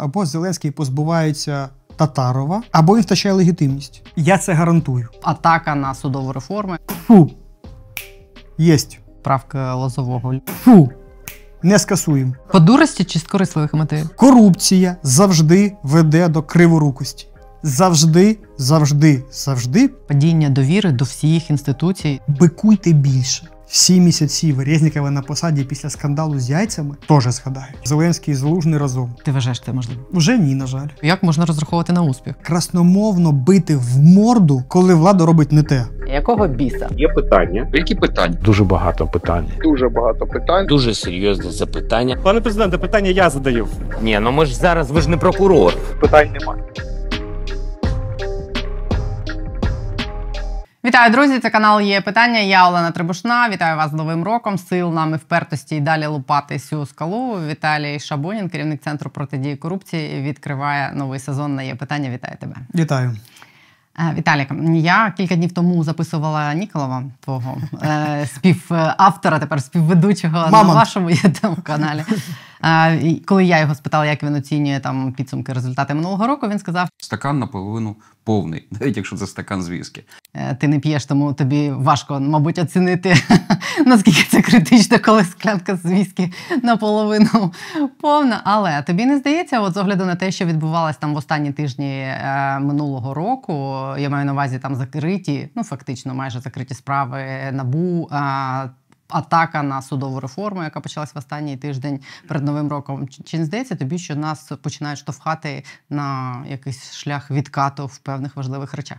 Або Зеленський позбувається Татарова, або він втрачає легітимність. Я це гарантую. Атака на судову реформу, Фу. Єсть. правка Лозового. Фу. Не скасуємо. По дурості чи з корисливих мотивів? Корупція завжди веде до криворукості. Завжди, завжди, завжди Падіння довіри до всіх інституцій. бикуйте більше. Всі місяці Резнікова на посаді після скандалу з яйцями теж згадаю. Зеленський і Залужний разом. Ти вважаєш це можливо? Уже ні, на жаль. Як можна розраховувати на успіх? Красномовно бити в морду, коли влада робить не те. Якого біса? Є питання. Які питання? Дуже багато питань. Дуже багато питань. Дуже серйозне запитання. Пане президенте, питання я задаю. Ні, ну ми ж зараз, ви ж не прокурор. Питань немає. Вітаю, друзі! Це канал є питання. Я Олена Трибушна. Вітаю вас з новим роком. Сил нам і впертості і далі лупати цю скалу. Віталій Шабунін, керівник центру протидії корупції, відкриває новий сезон на є питання. Вітаю тебе. Вітаю. Е, Віталік, я кілька днів тому записувала Ніколова, твого е, співавтора, тепер співведучого на Мамонт. вашому ютуб каналі. Коли я його спитала, як він оцінює там підсумки результати минулого року, він сказав: Стакан наполовину повний, навіть якщо це стакан з віскі. е, ти не п'єш, тому тобі важко, мабуть, оцінити наскільки це критично, коли склянка з віскі наполовину повна. Але тобі не здається, от з огляду на те, що відбувалось там в останні тижні е, минулого року, я маю на увазі там закриті, ну фактично майже закриті справи набу. Атака на судову реформу, яка почалась в останній тиждень перед новим роком. Чи- Чи не здається тобі, що нас починають штовхати на якийсь шлях відкату в певних важливих речах?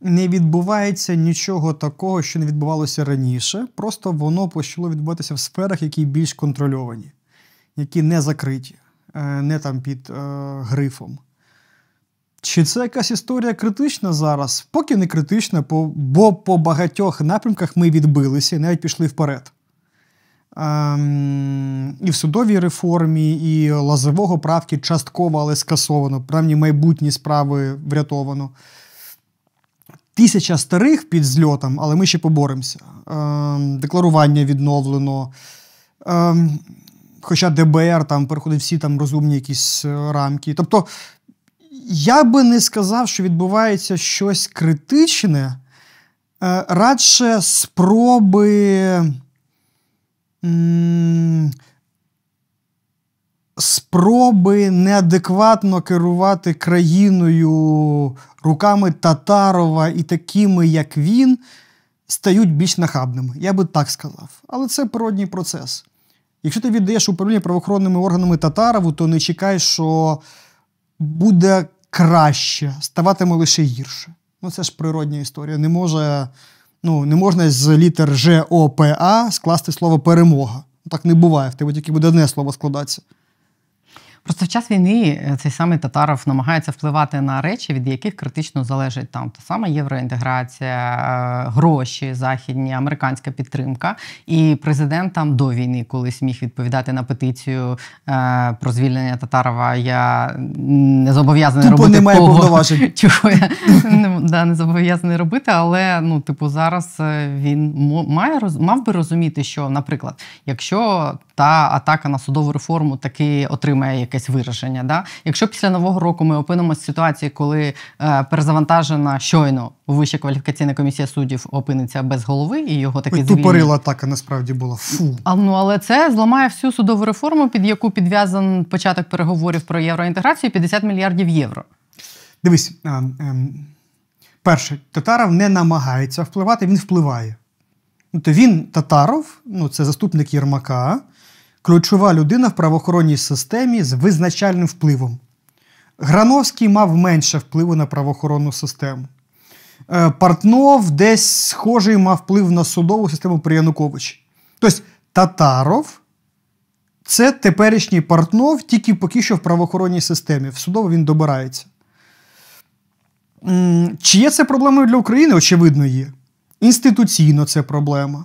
Не відбувається нічого такого, що не відбувалося раніше. Просто воно почало відбуватися в сферах, які більш контрольовані, які не закриті, е, не там під е, грифом. Чи це якась історія критична зараз? Поки не критична, бо по багатьох напрямках ми відбилися і навіть пішли вперед. Ем, і в судовій реформі, і лазового правки частково, але скасовано, принаймні майбутні справи врятовано. Тисяча старих під зльотом, але ми ще поборемося. Ем, декларування відновлено. Ем, хоча ДБР там переходить всі там розумні якісь е, рамки. Тобто, я би не сказав, що відбувається щось критичне, е, радше спроби. Спроби неадекватно керувати країною руками Татарова і такими, як він, стають більш нахабними. Я би так сказав. Але це природній процес. Якщо ти віддаєш управління правоохоронними органами Татарову, то не чекай, що буде краще, ставатиме лише гірше. Ну, це ж природня історія. Не може, ну, не можна з літер Ж, О, П, А скласти слово перемога. Так не буває. В тебе тільки буде одне слово складатися. Просто в час війни е, цей самий Татаров намагається впливати на речі, від яких критично залежить там та сама євроінтеграція, е, гроші західні, американська підтримка. І президент там до війни колись міг відповідати на петицію е, про звільнення Татарова. Я не зобов'язаний Тупо робити немає повноважень. чого я не, да, не зобов'язаний робити. Але ну, типу, зараз він має мав би розуміти, що, наприклад, якщо та атака на судову реформу таки отримає якесь вираження, да? якщо після нового року ми опинимося в ситуації, коли е, перезавантажена щойно Вища кваліфікаційна комісія суддів опиниться без голови і його таки звільнять. Тупорила атака насправді була. Фу. А, ну, але це зламає всю судову реформу, під яку підв'язан початок переговорів про євроінтеграцію 50 мільярдів євро. Дивись, а, ем, перше, Татаров не намагається впливати, він впливає. Ну, то він Татаров, ну, це заступник Єрмака, ключова людина в правоохоронній системі з визначальним впливом. Грановський мав менше впливу на правоохоронну систему. Е, Портнов десь схожий мав вплив на судову систему при Януковичі. Тобто Татаров це теперішній Портнов, тільки поки що в правоохоронній системі. В судову він добирається. Чи є це проблемою для України? Очевидно, є. Інституційно це проблема.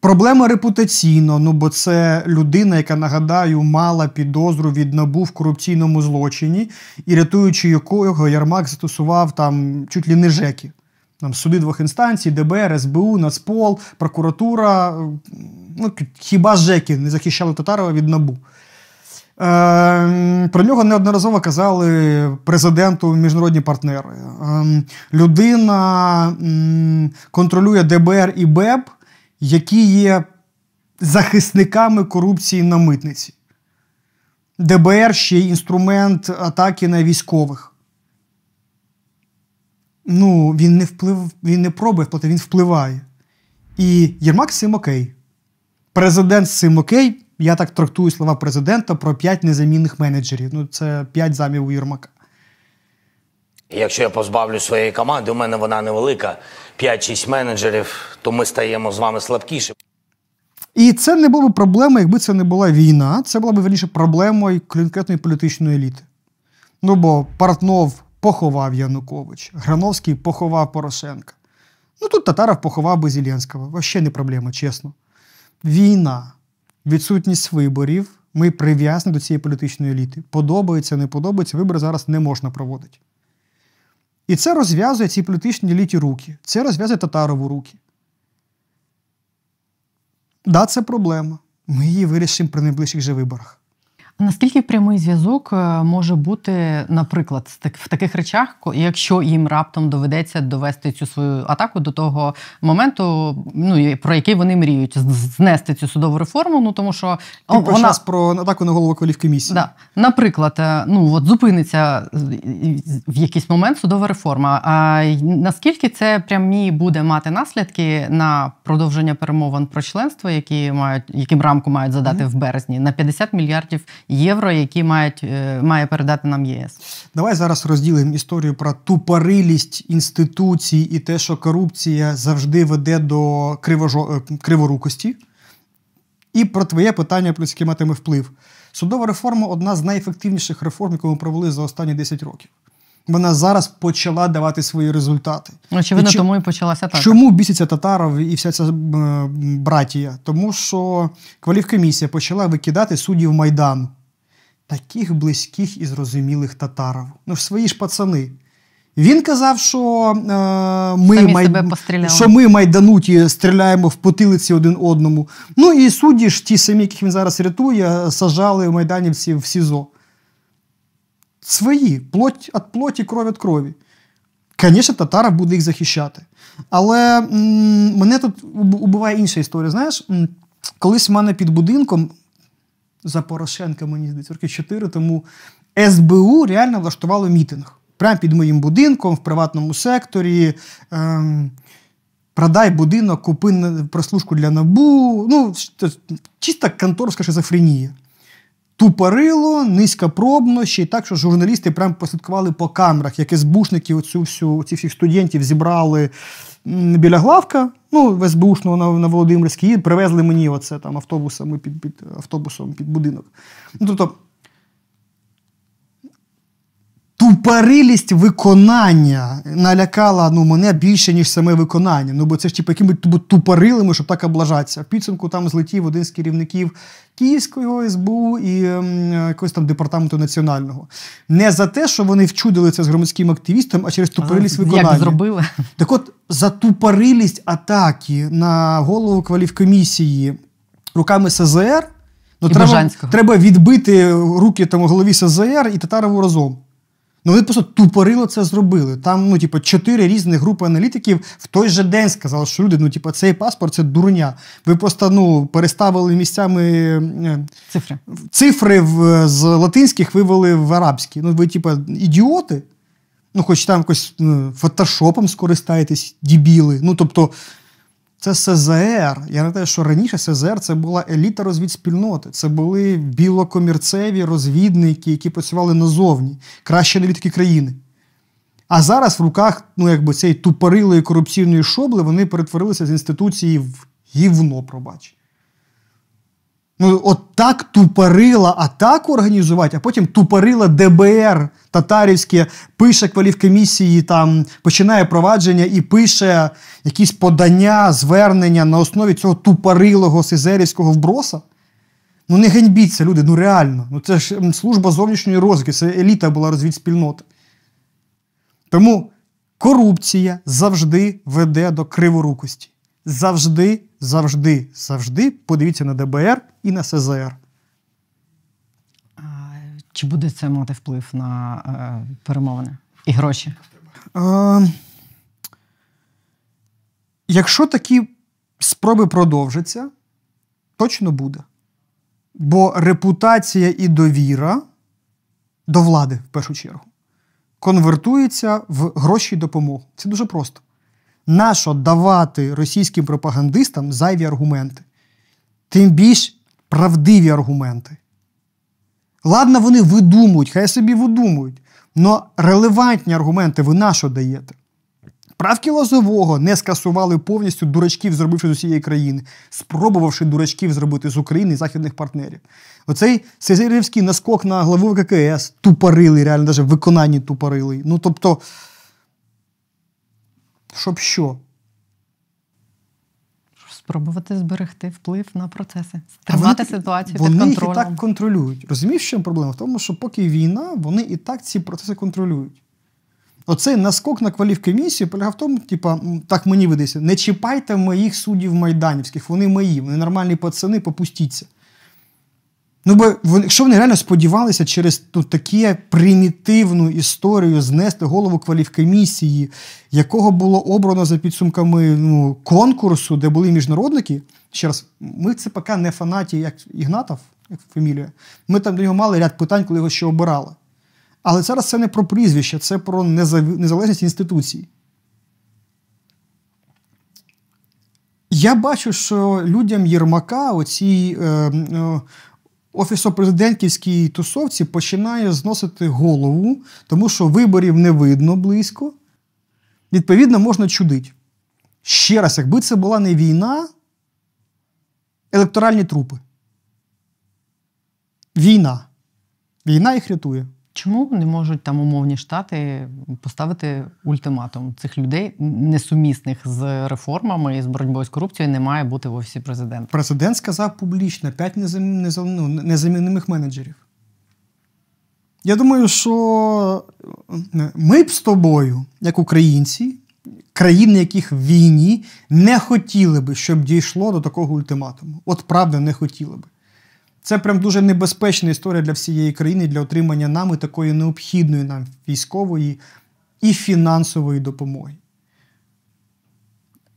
Проблема репутаційно, ну бо це людина, яка, нагадаю, мала підозру від набу в корупційному злочині, і рятуючи якого Ярмак застосував там чуть ли не жеки. Там суди двох інстанцій, ДБР, СБУ, Нацпол, прокуратура. Ну, хіба ЖЕКи не захищали Татарова від НАБУ. Е, Про нього неодноразово казали президенту міжнародні партнери. Е, Людина м, контролює ДБР і БЕБ, які є захисниками корупції на митниці. ДБР ще й інструмент атаки на військових. Ну, він не вплив, він не пробує вплити, він впливає. І Єрмак з цим окей. Президент з цим окей. Я так трактую слова президента про п'ять незамінних менеджерів. Ну, це п'ять замів у Єрмака. Якщо я позбавлю своєї команди, у мене вона невелика, 5-6 менеджерів, то ми стаємо з вами слабкіші. І це не було б проблемою, якби це не була війна. Це була б верніше проблемою конкретної політичної еліти. Ну бо Портнов поховав Янукович, Грановський поховав Порошенка. Ну тут Татаров поховав би Зеленського. Вообще не проблема, чесно. Війна, відсутність виборів. Ми прив'язані до цієї політичної еліти. Подобається, не подобається, вибори зараз не можна проводити. І це розв'язує ці політичні еліті руки. Це розв'язує Татарову руки. Да, це проблема. Ми її вирішимо при найближчих же виборах. Наскільки прямий зв'язок е, може бути, наприклад, в таких речах, якщо їм раптом доведеться довести цю свою атаку до того моменту, ну про який вони мріють, знести цю судову реформу? Ну тому що Ти о, вона... про атаку на голову кваліфкомісії. Да. Наприклад, е, ну от зупиниться е, в якийсь момент судова реформа. А наскільки це прямі буде мати наслідки на продовження перемовин про членство, які мають яким рамку мають задати в березні, на 50 мільярдів євро, які мають е, має передати нам ЄС? Давай зараз розділимо історію про тупорилість інституцій і те, що корупція завжди веде до кривожо... е, криворукості. І про твоє питання, плюс яке матиме вплив. Судова реформа одна з найефективніших реформ, яку ми провели за останні 10 років. Вона зараз почала давати свої результати. Очевидно, І чо- тому і почалася так. Чому біситься Татаров і вся ця е, братія? Тому що кваліфкомісія почала викидати суддів Майдану, таких близьких і зрозумілих Татарову. Ну ж свої ж пацани. Він казав, що, е, ми, постріляли. що ми майдануті стріляємо в потилиці один одному. Ну і судді ж ті самі, яких він зараз рятує, сажали майданівців в СІЗО. Свої, плоть від плоті, кров від крові. Звісно, Татаров буде їх захищати. Але м, мене тут уб- убиває інша історія. Знаєш, колись в мене під будинком за Порошенка, мені здається, роки 4 тому СБУ реально влаштувало мітинг. Прямо під моїм будинком, в приватному секторі. Ем, продай будинок, купи прослушку для набу. Ну, чиста конторська шизофренія. Тупорило, низькопробно, ще й так, що журналісти прям послідкували по камерах, як СБУшники оцю всю, ці всіх студентів зібрали біля главка, ну, СБУшного на, на Володимирській, і привезли мені оце там автобусами під, під автобусом під будинок. Ну, тобто, тупорилість виконання налякала ну, мене більше, ніж саме виконання. Ну, бо це ж типу, якими тупорилими, щоб так облажатися. В підсумку там злетів один з керівників Київського СБУ і ем, якогось там департаменту національного. Не за те, що вони вчудили це з громадським активістом, а через тупорилість виконання. Як зробили? Так от, за тупорилість атаки на голову кваліфкомісії руками СЗР, ну, треба, треба відбити руки там голові СЗР і Татарову разом. Ну, вони просто тупорило це зробили. Там, ну, типу, чотири різні групи аналітиків в той же день сказали, що люди, ну, типу, цей паспорт це дурня. Ви просто ну, переставили місцями е, Цифри. цифри в, з латинських вивели в арабські. Ну, ви, типу, ідіоти. Ну, хоч там якось ну, фотошопом скористаєтесь, дібіли. Ну, тобто, це СЗР. Я не те, що раніше СЗР це була еліта розвідспільноти. Це були білокомірцеві розвідники, які працювали назовні, кращі аналітики країни. А зараз в руках ну, якби, цієї тупорилої корупційної шобли вони перетворилися з інституції в гівно, пробач. Ну, от так тупорила атаку організувати, а потім тупорила ДБР татарівське, пише кваліфкомісії, там, починає провадження і пише якісь подання, звернення на основі цього тупорилого сизерівського вброса. Ну не ганьбіться, люди, ну реально. Ну це ж служба зовнішньої розвідки, це еліта була розвідспільноти. Тому Корупція завжди веде до криворукості. Завжди, завжди, завжди подивіться на ДБР і на СЗР. Чи буде це мати вплив на е, перемовини і гроші? Е, якщо такі спроби продовжаться, точно буде. Бо репутація і довіра до влади, в першу чергу, конвертується в гроші і допомогу. Це дуже просто. Нащо давати російським пропагандистам зайві аргументи? Тим більш правдиві аргументи. Ладно, вони видумують, хай собі видумують. Но релевантні аргументи ви на що даєте? Правки Лозового не скасували повністю дурачків, зробивши з усієї країни, спробувавши дурачків зробити з України і західних партнерів. Оцей Сезерівський наскок на главу ВККС тупорилий, реально навіть в виконанні тупорилий. Ну тобто, щоб що? Спробувати зберегти вплив на процеси, тримати ситуацію вони під їх і так контролюють. Розумієш, в чому проблема? В тому, що поки війна, вони і так ці процеси контролюють. Оцей наскок на кваліфкомісію полягав в тому, типа, так мені видається, не чіпайте моїх суддів майданівських, вони мої, вони нормальні пацани, попустіться. Ну, бо якщо вони реально сподівалися через ну, таку примітивну історію знести голову кваліфкомісії, якого було обрано за підсумками ну, конкурсу, де були міжнародники. Ще раз, ми це поки не фанаті, як Ігнатов, як фамілія. Ми там до нього мали ряд питань, коли його ще обирали. Але зараз це не про прізвище, це про незалежність інституцій. Я бачу, що людям Єрмака, оцій е, е, офісо-президентівській тусовці, починає зносити голову, тому що виборів не видно близько. Відповідно, можна чудити. Ще раз, якби це була не війна, електоральні трупи. Війна. Війна їх рятує. Чому не можуть там умовні штати поставити ультиматум цих людей, несумісних з реформами і з боротьбою з корупцією, не має бути в офісі президента? Президент сказав публічно: п'ять ну, незамінних менеджерів. Я думаю, що е, ми б з тобою, як українці, країни, яких в війні, не хотіли би, щоб дійшло до такого ультиматуму. От правда, не хотіли би. Це прям дуже небезпечна історія для всієї країни для отримання нами такої необхідної нам військової і фінансової допомоги.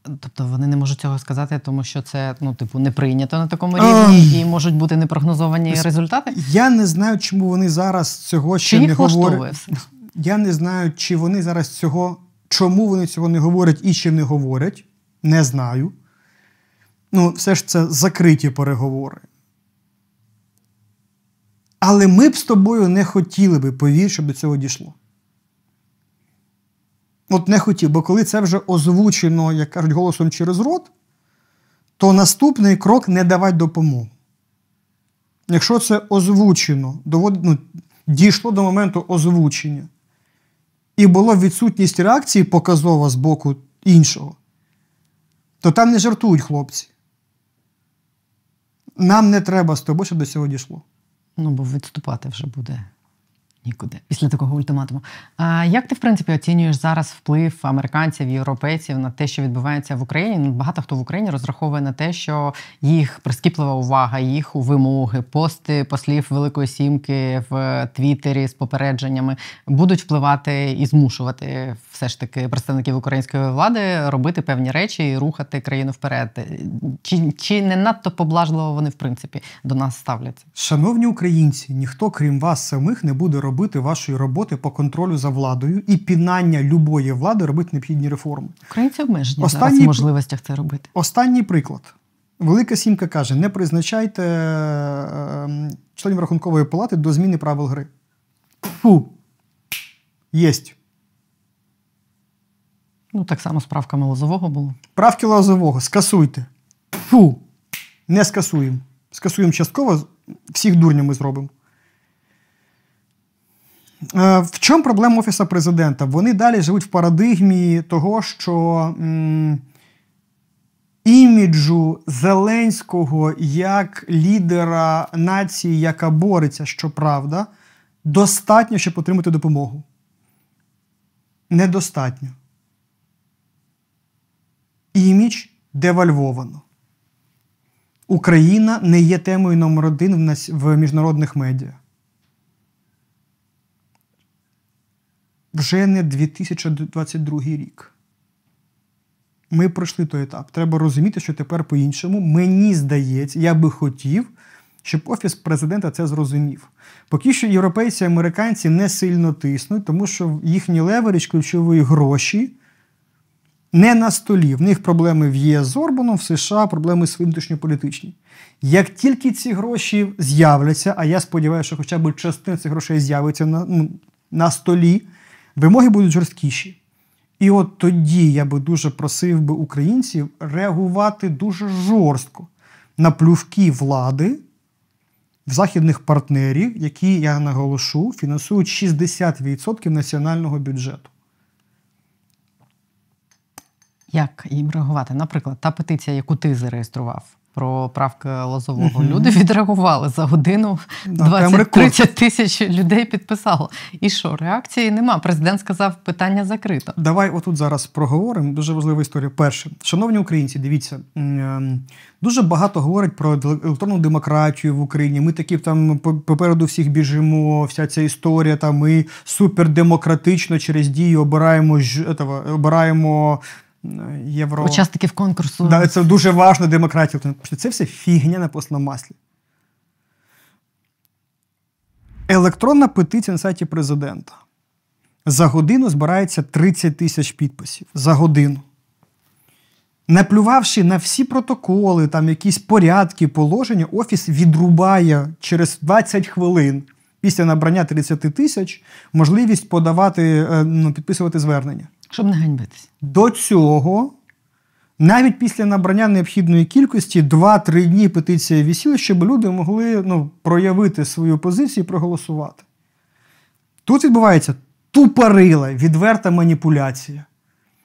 Тобто вони не можуть цього сказати, тому що це ну, типу, не прийнято на такому рівні і можуть бути непрогнозовані результати. Я не знаю, чому вони зараз цього ще Чи не говорять. Я не знаю, чи вони зараз цього, чому вони цього не говорять і чи не говорять. Не знаю. Ну, все ж це закриті переговори. Але ми б з тобою не хотіли би, повір, щоб до цього дійшло. От не хотів, бо коли це вже озвучено, як кажуть, голосом через рот, то наступний крок не давати допомогу. Якщо це озвучено, довод... ну, дійшло до моменту озвучення, і була відсутність реакції показова з боку іншого, то там не жартують хлопці. Нам не треба з тобою, щоб до цього дійшло. Ну, бо відступати вже буде нікуди після такого ультиматуму. А як ти, в принципі, оцінюєш зараз вплив американців, європейців на те, що відбувається в Україні? Ну, багато хто в Україні розраховує на те, що їх прискіплива увага, їх вимоги, пости послів Великої Сімки в Твіттері з попередженнями будуть впливати і змушувати все ж таки представників української влади робити певні речі і рухати країну вперед. Чи, чи не надто поблажливо вони, в принципі, до нас ставляться? Шановні українці, ніхто, крім вас самих, не буде робити вашої роботи по контролю за владою і пінання любої влади робити необхідні реформи. Українці обмежені зараз в можливостях це робити. Останній приклад. Велика сімка каже: не призначайте е, членів рахункової палати до зміни правил гри. Фу. Єсть. Ну, так само з правками Лозового було. Правки Лозового скасуйте. Фу. Не скасуємо. Скасуємо частково, всіх дурнями зробимо. Е, В чому проблема Офісу президента? Вони далі живуть в парадигмі того, що м, іміджу Зеленського як лідера нації, яка бореться, що правда, достатньо, щоб отримати допомогу. Недостатньо. Імідж девальвовано. Україна не є темою номер один в, нас, в міжнародних медіа. Вже не 2022 рік. Ми пройшли той етап. Треба розуміти, що тепер по-іншому. Мені здається, я би хотів, щоб Офіс президента це зрозумів. Поки що європейці і американці не сильно тиснуть, тому що їхній leverage, ключові гроші не на столі. В них проблеми в ЄС з Орбаном, в США проблеми свої внутрішньополітичні. Як тільки ці гроші з'являться, а я сподіваюся, що хоча б частина цих грошей з'явиться на, ну, на столі, вимоги будуть жорсткіші. І от тоді я би дуже просив би українців реагувати дуже жорстко на плювки влади в західних партнерів, які, я наголошу, фінансують 60% національного бюджету. Як їм реагувати? Наприклад, та петиція, яку ти зареєстрував про правки Лозового, люди відреагували за годину. Да, 20-30 тисяч людей підписало. І що, реакції нема. Президент сказав, питання закрито. Давай отут зараз проговоримо. Дуже важлива історія. Перше, шановні українці, дивіться, ем, дуже багато говорять про електронну демократію в Україні. Ми такі там попереду всіх біжимо. Вся ця історія. Там ми супердемократично через дію обираємо ж обираємо євро. Учасників конкурсу. Да, це дуже важна демократія. Це все фігня на постному маслі. Електронна петиція на сайті президента. За годину збирається 30 тисяч підписів. За годину. Наплювавши на всі протоколи, там якісь порядки, положення, офіс відрубає через 20 хвилин після набрання 30 тисяч можливість подавати, е, ну, підписувати звернення. Щоб не ганьбитись. До цього, навіть після набрання необхідної кількості, 2-3 дні петиція висіла, щоб люди могли ну, проявити свою позицію і проголосувати. Тут відбувається тупорила, відверта маніпуляція.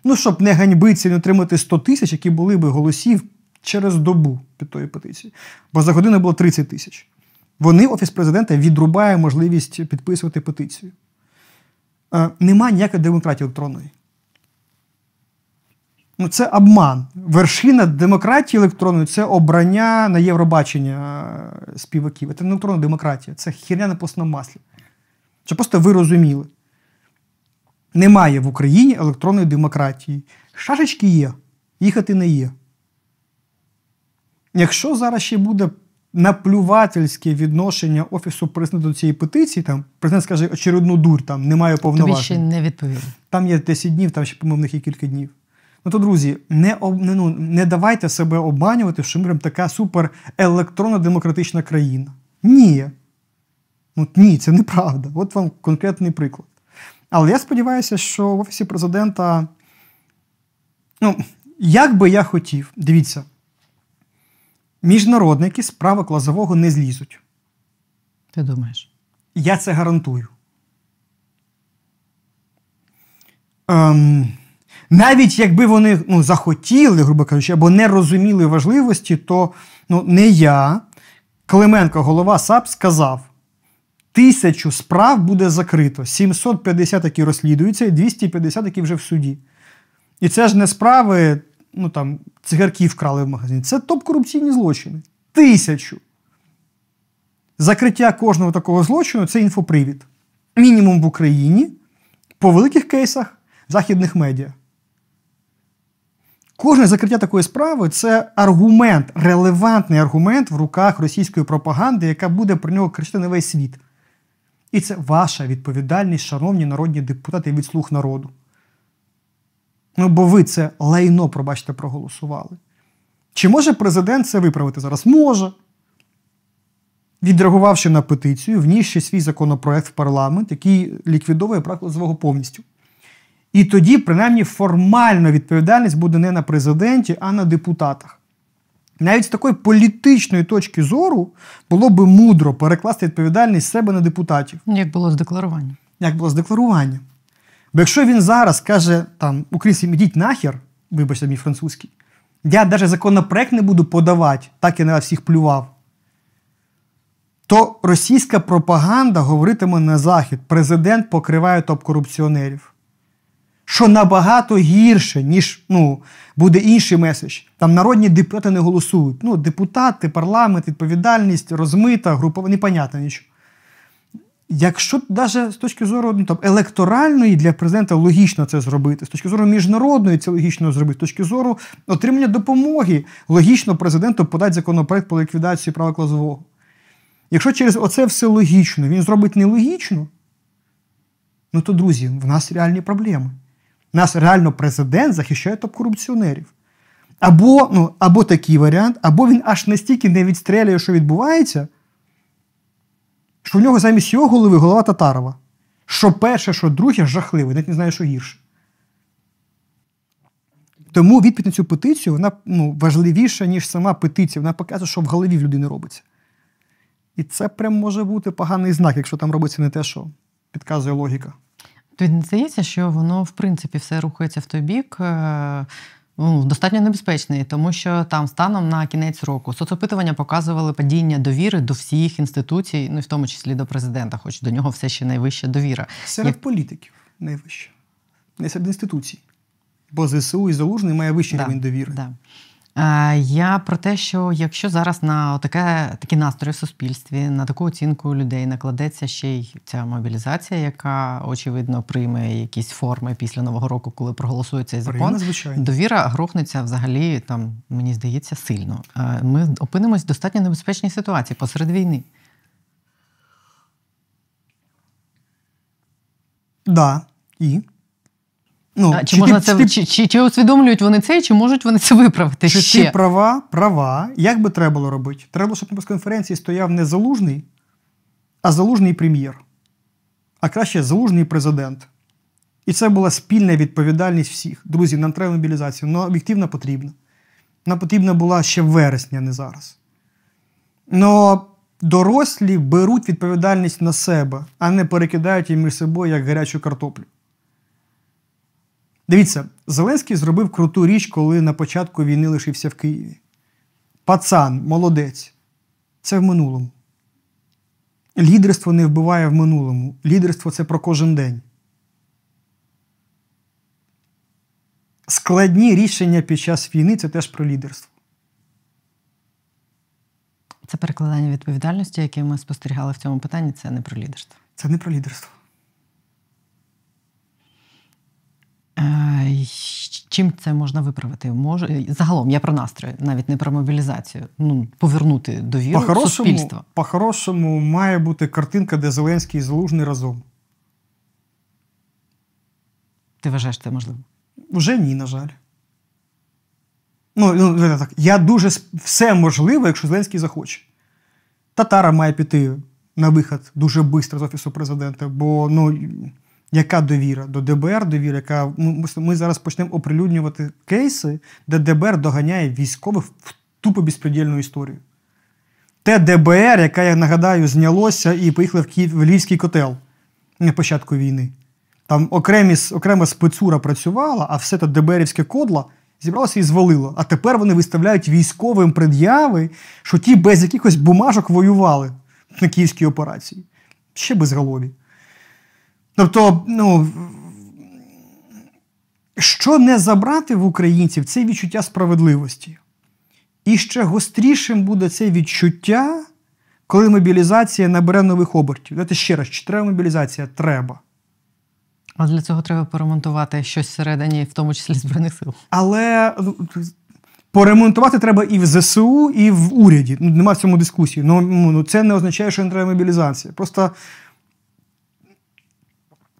Ну, щоб не ганьбитися і не отримати 100 тисяч, які були би голосів через добу під тою петицією. Бо за годину було 30 тисяч. Вони, Офіс президента, відрубає можливість підписувати петицію. Е, нема ніякої демократії електронної. Ну, це обман. Вершина демократії електронної це обрання на Євробачення е, співаків. Це не електронна демократія, це херня на постному маслі. Щоб просто ви розуміли. Немає в Україні електронної демократії. Шашечки є, їхати не є. Якщо зараз ще буде наплювательське відношення Офісу президента до цієї петиції, там президент скаже очередну дурь, там немає Тобі повноважень. ще не відповіли. Там є 10 днів, там ще, по-моєму, в них є кілька днів. Ну то, друзі, не, об, не, ну, не давайте себе обманювати, що ми прям така супер електронна демократична країна. Ні. Ну, ні, це неправда. От вам конкретний приклад. Але я сподіваюся, що в Офісі президента, ну, як би я хотів, дивіться, міжнародники з права Клазового не злізуть. Ти думаєш? Я це гарантую. Ем, навіть якби вони ну, захотіли, грубо кажучи, або не розуміли важливості, то ну, не я, Клименко, голова САП, сказав: тисячу справ буде закрито, 750 які розслідуються, і 250 які вже в суді. І це ж не справи, ну там, цигарки вкрали в магазині. Це топ-корупційні злочини. Тисячу. Закриття кожного такого злочину це інфопривід. Мінімум в Україні, по великих кейсах західних медіа. Кожне закриття такої справи це аргумент, релевантний аргумент в руках російської пропаганди, яка буде про нього кричати на весь світ. І це ваша відповідальність, шановні народні депутати від слуг народу. Ну, бо ви це лайно, пробачте, проголосували. Чи може президент це виправити зараз? Може. Відреагувавши на петицію, внісши свій законопроект в парламент, який ліквідовує право повністю. І тоді, принаймні, формально відповідальність буде не на президенті, а на депутатах. Навіть з такої політичної точки зору було би мудро перекласти відповідальність себе на депутатів Як було з декларуванням? як було з декларуванням. Бо якщо він зараз каже там українцям ідіть нахер, вибачте мій французький, я навіть законопроект не буду подавати, так я на всіх плював, то російська пропаганда говоритиме на захід: президент покриває топ-корупціонерів. Що набагато гірше, ніж ну, буде інший меседж. Там народні депутати не голосують. Ну, депутати, парламент, відповідальність, розмита, групова, непонятно нічого. Якщо навіть з точки зору ну, там, електоральної для президента логічно це зробити, з точки зору міжнародної це логічно зробити, з точки зору отримання допомоги, логічно президенту подати законопроект по ліквідації права клазового. Якщо через оце все логічно, він зробить нелогічно, ну то, друзі, в нас реальні проблеми. Нас реально президент захищає топ-корупціонерів. Або, ну, або такий варіант, або він аж настільки не відстрелює, що відбувається, що в нього замість його голови голова Татарова. Що перше, що друге, жахливе, навіть не знаю, що гірше. Тому відповідь на цю петицію вона ну, важливіша, ніж сама петиція. Вона показує, що в голові в людини робиться. І це прям може бути поганий знак, якщо там робиться не те, що підказує логіка. Тобі не здається, що воно, в принципі, все рухається в той бік. е, Ну, достатньо небезпечний, тому що там станом на кінець року соцопитування показували падіння довіри до всіх інституцій, ну і в тому числі до президента, хоч до нього все ще найвища довіра. Серед Як- політиків найвище. Не серед інституцій. Бо ЗСУ і Залужний має вищий рівень довіри. Да. Е, Я про те, що якщо зараз на таке, такі настрої в суспільстві, на таку оцінку людей накладеться ще й ця мобілізація, яка очевидно прийме якісь форми після нового року, коли проголосує цей закон. Звичайно. Довіра грохнеться взагалі, там мені здається, сильно. Е, Ми опинимось в достатньо небезпечній ситуації посеред війни. Да. І? Ну, А, чи, можна ти, це ти, чи, чи, чи усвідомлюють вони це, чи можуть вони це виправити чи ще? ти права, права. Як би треба було робити? Треба щоб на прес-конференції стояв не залужний, а залужний прем'єр. А краще залужний президент. І це була спільна відповідальність всіх. Друзі, нам треба мобілізацію. Ну, об'єктивно потрібно. Вона потрібна була ще в вересні, а не зараз. Но дорослі беруть відповідальність на себе, а не перекидають її між собою як гарячу картоплю. Дивіться, Зеленський зробив круту річ, коли на початку війни лишився в Києві. Пацан, молодець. Це в минулому. Лідерство не вбиває в минулому. Лідерство це про кожен день. Складні рішення під час війни це теж про лідерство. Це перекладання відповідальності, яке ми спостерігали в цьому питанні, це не про лідерство. Це не про лідерство. Е, й- Чим це можна виправити? Може загалом я про настрої, навіть не про мобілізацію. Ну повернути довіру По-хорошому, суспільства. по-хорошому має бути картинка, де Зеленський і Залужний разом. Ти вважаєш це можливо? Вже ні, на жаль. Ну, ну так. Я дуже все можливо, якщо Зеленський захоче. Татара має піти на вихід дуже швидко з Офісу президента, бо ну, яка довіра до ДБР, довіра, яка ну, ми- зараз почнемо оприлюднювати кейси, де ДБР доганяє військових в тупо безпредельну історію. Те ДБР, яке, я нагадаю, знялося і поїхало в Київ в Львівський котел на початку війни. Там окремі, окрема спецура працювала, а все те ДБРівське кодло зібралося і звалило. А тепер вони виставляють військовим пред'яви, що ті без якихось бумажок воювали на київській операції. Ще безголові. Тобто, ну, що не забрати в українців, це відчуття справедливості. І ще гострішим буде це відчуття, коли мобілізація набере нових обертів. Давайте ще раз, чи треба мобілізація? Треба. А для цього треба поремонтувати щось всередині, в тому числі збройних сил. Але ну, поремонтувати треба і в ЗСУ, і в уряді. Ну, Нема в цьому дискусії. Ну, ну, це не означає, що не треба мобілізація. Просто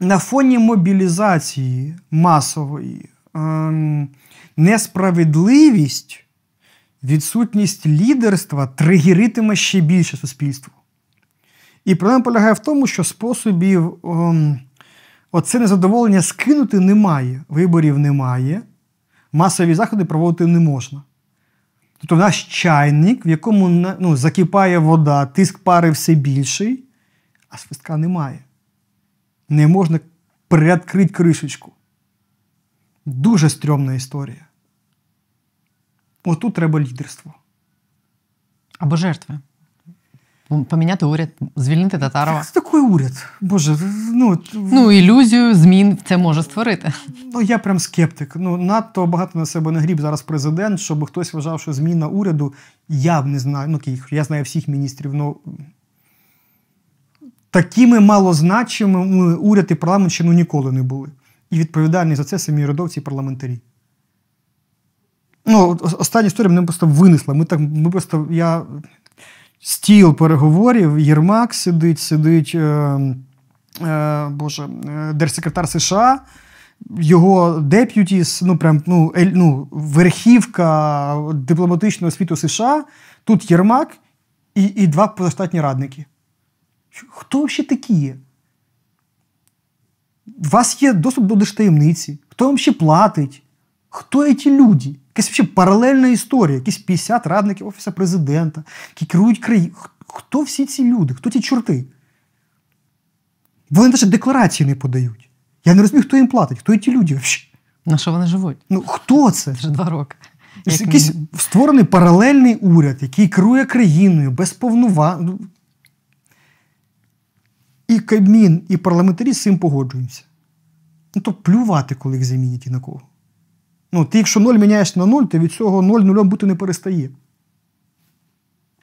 на фоні мобілізації масової ем, несправедливість, відсутність лідерства тригеритиме ще більше суспільство. І проблема полягає в тому, що способів ем, оце незадоволення скинути немає. Виборів немає, масові заходи проводити не можна. Тобто в наш чайник, в якому ну, закипає вода, тиск пари все більший, а свистка немає. Не можна приоткрити кришечку. Дуже стрьомна історія. Отут треба лідерство. Або жертви. Поміняти уряд, звільнити Татарова. Це такий уряд. Боже, ну, Ну, ілюзію змін це може створити. ну я прям скептик. Ну, надто багато на себе нагріб зараз президент, щоб хтось вважав, що зміна уряду, я б не знаю. Ну, я знаю всіх міністрів, ну. Такими малозначимими уряд і парламент ще ну, ніколи не були. І відповідальні за це самі урядовці і парламентарі. Ну, остання історія мене просто винесла. Ми так, ми просто, я стіл переговорів, Єрмак сидить, сидить е, е, Боже, е, держсекретар США, його deputies, ну прям ну, ель, ну, верхівка дипломатичного світу США, тут Єрмак і, і два позаштатні радники. Хто ще такі є? У вас є доступ до держтаємниці. Хто вам ще платить? Хто ці люди? Якась взагалі паралельна історія, якісь 50 радників Офісу президента, які керують країною. Хто всі ці люди? Хто ці чорти? Вони навіть декларації не подають. Я не розумію, хто їм платить, хто ці люди взагалі. На що вони живуть? Ну, хто це? Вже два роки. Якийсь створений паралельний уряд, який керує країною без повноважень. І Кабмін, і парламентарі з цим погоджуються. Ну, то плювати, коли їх замінять і на кого. Ну, ти, якщо ноль міняєш на нуль, то від цього ноль нульом бути не перестає.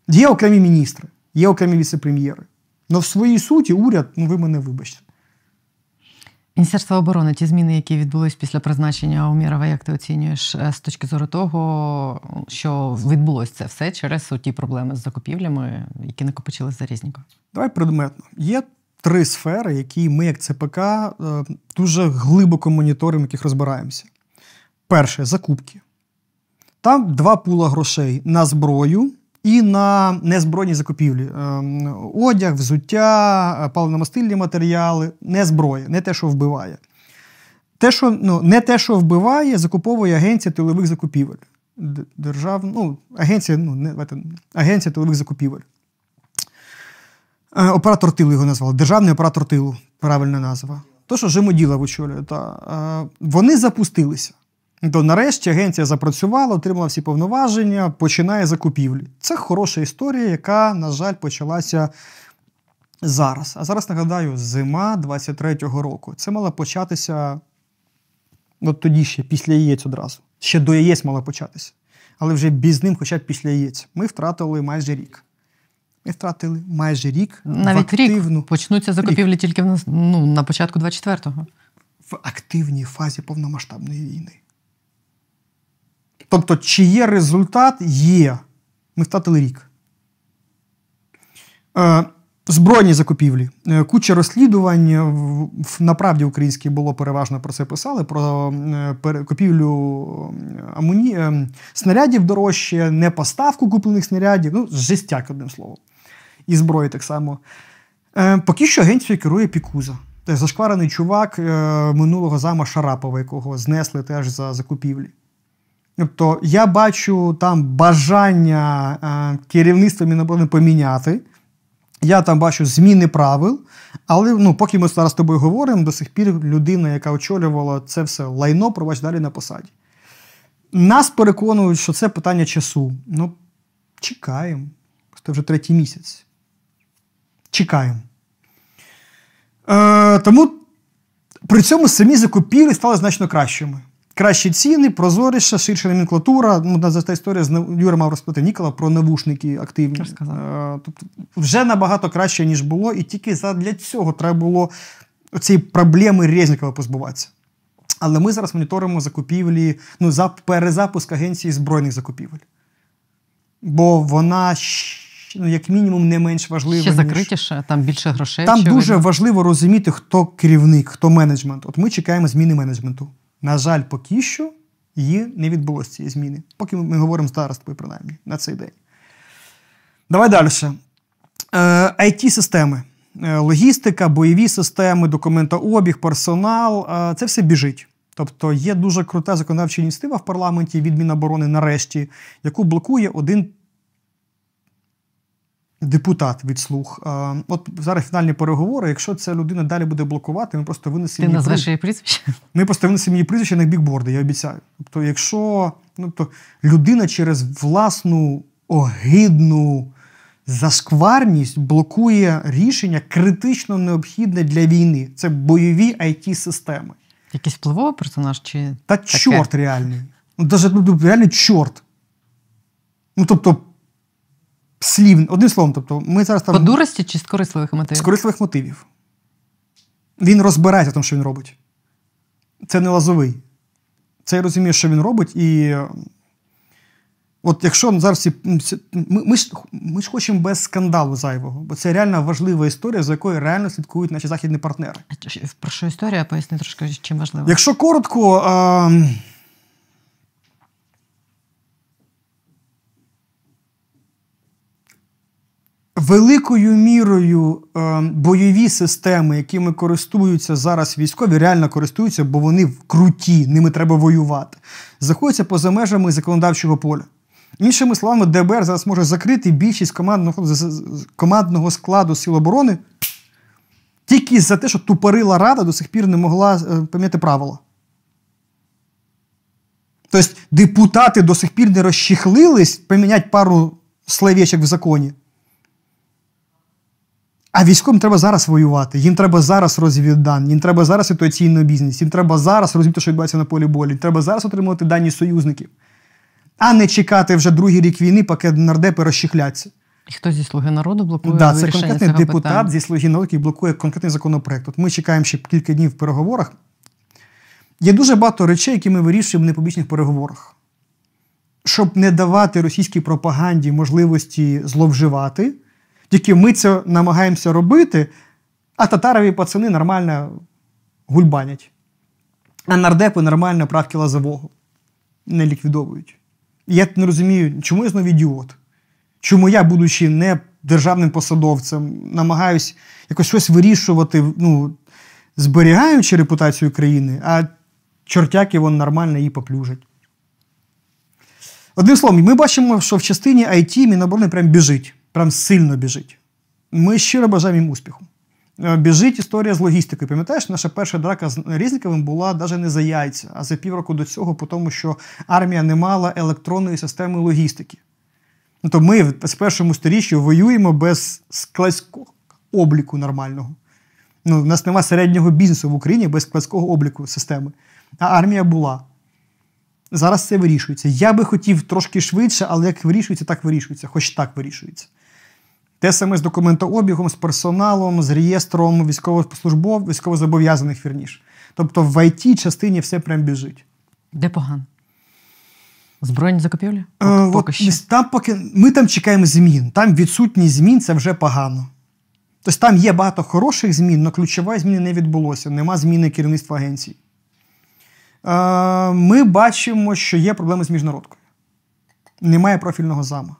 Є окремі міністри, є окремі віце-прем'єри. Але в своїй суті уряд, ну ви мене вибачте. Міністерство оборони, ті зміни, які відбулись після призначення Умірова, як ти оцінюєш е, з точки зору того, що відбулось це все через ті проблеми з закупівлями, які накопичились за різненько? Давай предметно. Є три сфери, які ми, як ЦПК, е, дуже глибоко моніторимо, яких розбираємося. Перше закупки. Там два пула грошей на зброю і на незбройні закупівлі. Е, Одяг, взуття, е, паливно-мастильні матеріали, не зброя, не те, що вбиває. Те, що, ну, не те, що вбиває, закуповує агенція тилових закупівель. Держав, ну, агенція, ну, не, агенція тилових закупівель. Е, Оператор тилу його назвали. Державний оператор тилу, правильна назва. То, що Жимоділов очолює. Та, е, вони запустилися. То нарешті агенція запрацювала, отримала всі повноваження, починає закупівлі. Це хороша історія, яка, на жаль, почалася зараз. А зараз нагадаю, зима 23-го року. Це мало початися от тоді ще, після яєць одразу. Ще до яєць мало початися. Але вже без ним, хоча б після яєць. Ми втратили майже рік. Ми втратили майже рік Навіть в активну, рік почнуться закупівлі тільки в нас ну, на початку 24-го. в активній фазі повномасштабної війни. Тобто, чи є результат? Є. Ми втратили рік. Е, збройні закупівлі. Е, куча розслідувань. е, в- в направді українській було переважно про це писали: про е, купівлю е, амуні... е, снарядів дорожче, не поставку куплених снарядів. Ну, жестяк, одним словом. І зброї так само. Е, поки що агенцією керує Пікуза. Це зашкварений чувак е, минулого зама Шарапова, якого знесли теж за закупівлі. Тобто я бачу там бажання е, керівництва Міноборони поміняти. Я там бачу зміни правил, але ну, поки ми зараз з тобою говоримо, до сих пір людина, яка очолювала це все лайно, пробач далі на посаді. Нас переконують, що це питання часу. Ну, чекаємо. Це вже третій місяць. Чекаємо. Е, тому при цьому самі закупівлі стали значно кращими. Кращі ціни, прозоріша, ширша номенклатура. Ну, за та історія з Юра мав розповідати Нікола про навушники активні. Е, тобто вже набагато краще, ніж було, і тільки для цього треба було цієї проблеми Резнікова позбуватися. Але ми зараз моніторимо закупівлі, ну, за перезапуск агенції збройних закупівель. Бо вона, щ- ну, як мінімум, не менш важлива. Ще ніж- закритіше, там більше грошей. там дуже важливо розуміти, хто керівник, хто менеджмент. От ми чекаємо зміни менеджменту. На жаль, поки що її не відбулося цієї зміни. Поки ми, говоримо зараз тобою, принаймні, на цей день. Давай далі. Е, IT-системи. Е, Логістика, бойові системи, документообіг, персонал е, це все біжить. Тобто є дуже крута законодавча ініціатива в парламенті від Міноборони нарешті, яку блокує один депутат від слуг. Е, От зараз фінальні переговори. Якщо ця людина далі буде блокувати, ми просто винесемо Ти її назвеш її прізвище? ми просто винесемо її прізвище на бікборди, я обіцяю. Тобто, якщо ну, то людина через власну огидну зашкварність блокує рішення критично необхідне для війни. Це бойові it системи Якийсь впливовий персонаж чи Та таке? чорт реальний. Ну, даже, ну, реально чорт. Ну, тобто, слів, одним словом, тобто, ми зараз там по дурості чи з корисливих мотивів? з корисливих мотивів. Він розбирається в тому, що він робить. Це не лазовий. Це розуміє, що він робить, і от якщо зараз всі. Ми, ми, ж, ми ж хочемо без скандалу зайвого, бо це реально важлива історія, за якою реально слідкують наші західні партнери. Про що історія? Поясни трошки, чим важливо. Якщо коротко, а, великою мірою е, бойові системи, якими користуються зараз військові, реально користуються, бо вони круті, ними треба воювати, знаходяться поза межами законодавчого поля. Іншими словами, ДБР зараз може закрити більшість командного, командного складу Сил оборони тільки за те, що тупорила рада до сих пір не могла е, пам'ятати правила. Тобто депутати до сих пір не розчехлились поміняти пару словечок в законі. А військовим треба зараз воювати, їм треба зараз розвіддан, їм треба зараз ситуаційну бізнес, їм треба зараз розуміти, що відбувається на полі болі, їм треба зараз отримувати дані союзників, а не чекати вже другий рік війни, поки нардепи розчехляться. І хто зі слуги народу блокує Да, це конкретний цього депутат питання? зі слуги народу, який блокує конкретний законопроект. От ми чекаємо ще кілька днів в переговорах. Є дуже багато речей, які ми вирішуємо в непублічних переговорах. Щоб не давати російській пропаганді можливості зловживати, тільки ми це намагаємося робити, а татарові пацани нормально гульбанять. А нардепи нормально правки лазового не ліквідовують. Я не розумію, чому я знову ідіот? Чому я, будучи не державним посадовцем, намагаюсь якось щось вирішувати, ну, зберігаючи репутацію країни, а чортяки вон нормально її поплюжать. Одним словом, ми бачимо, що в частині IT Міноборони прям біжить, прям сильно біжить. Ми щиро бажаємо їм успіху. Е, Біжить історія з логістикою. Пам'ятаєш, наша перша драка з Різниковим була навіть не за яйця, а за півроку до цього, по тому що армія не мала електронної системи логістики. Ну, то ми в 21 сторіччі воюємо без складського обліку нормального. Ну, в нас нема середнього бізнесу в Україні без складського обліку системи. А армія була. Зараз це вирішується. Я би хотів трошки швидше, але як вирішується, так вирішується, хоч так вирішується. Те саме з документообігом, з персоналом, з реєстром військовослужбов, військовозобов'язаних вірніш. Тобто в it частині все прям біжить. Де погано? Збройні закупівлі? Е, Поки, от поки що. Там поки ми там чекаємо змін. Там відсутність змін це вже погано. Тобто там є багато хороших змін, але ключова зміни не відбулося. Нема зміни керівництва агенції. Е, Ми бачимо, що є проблеми з міжнародкою. Немає профільного зама.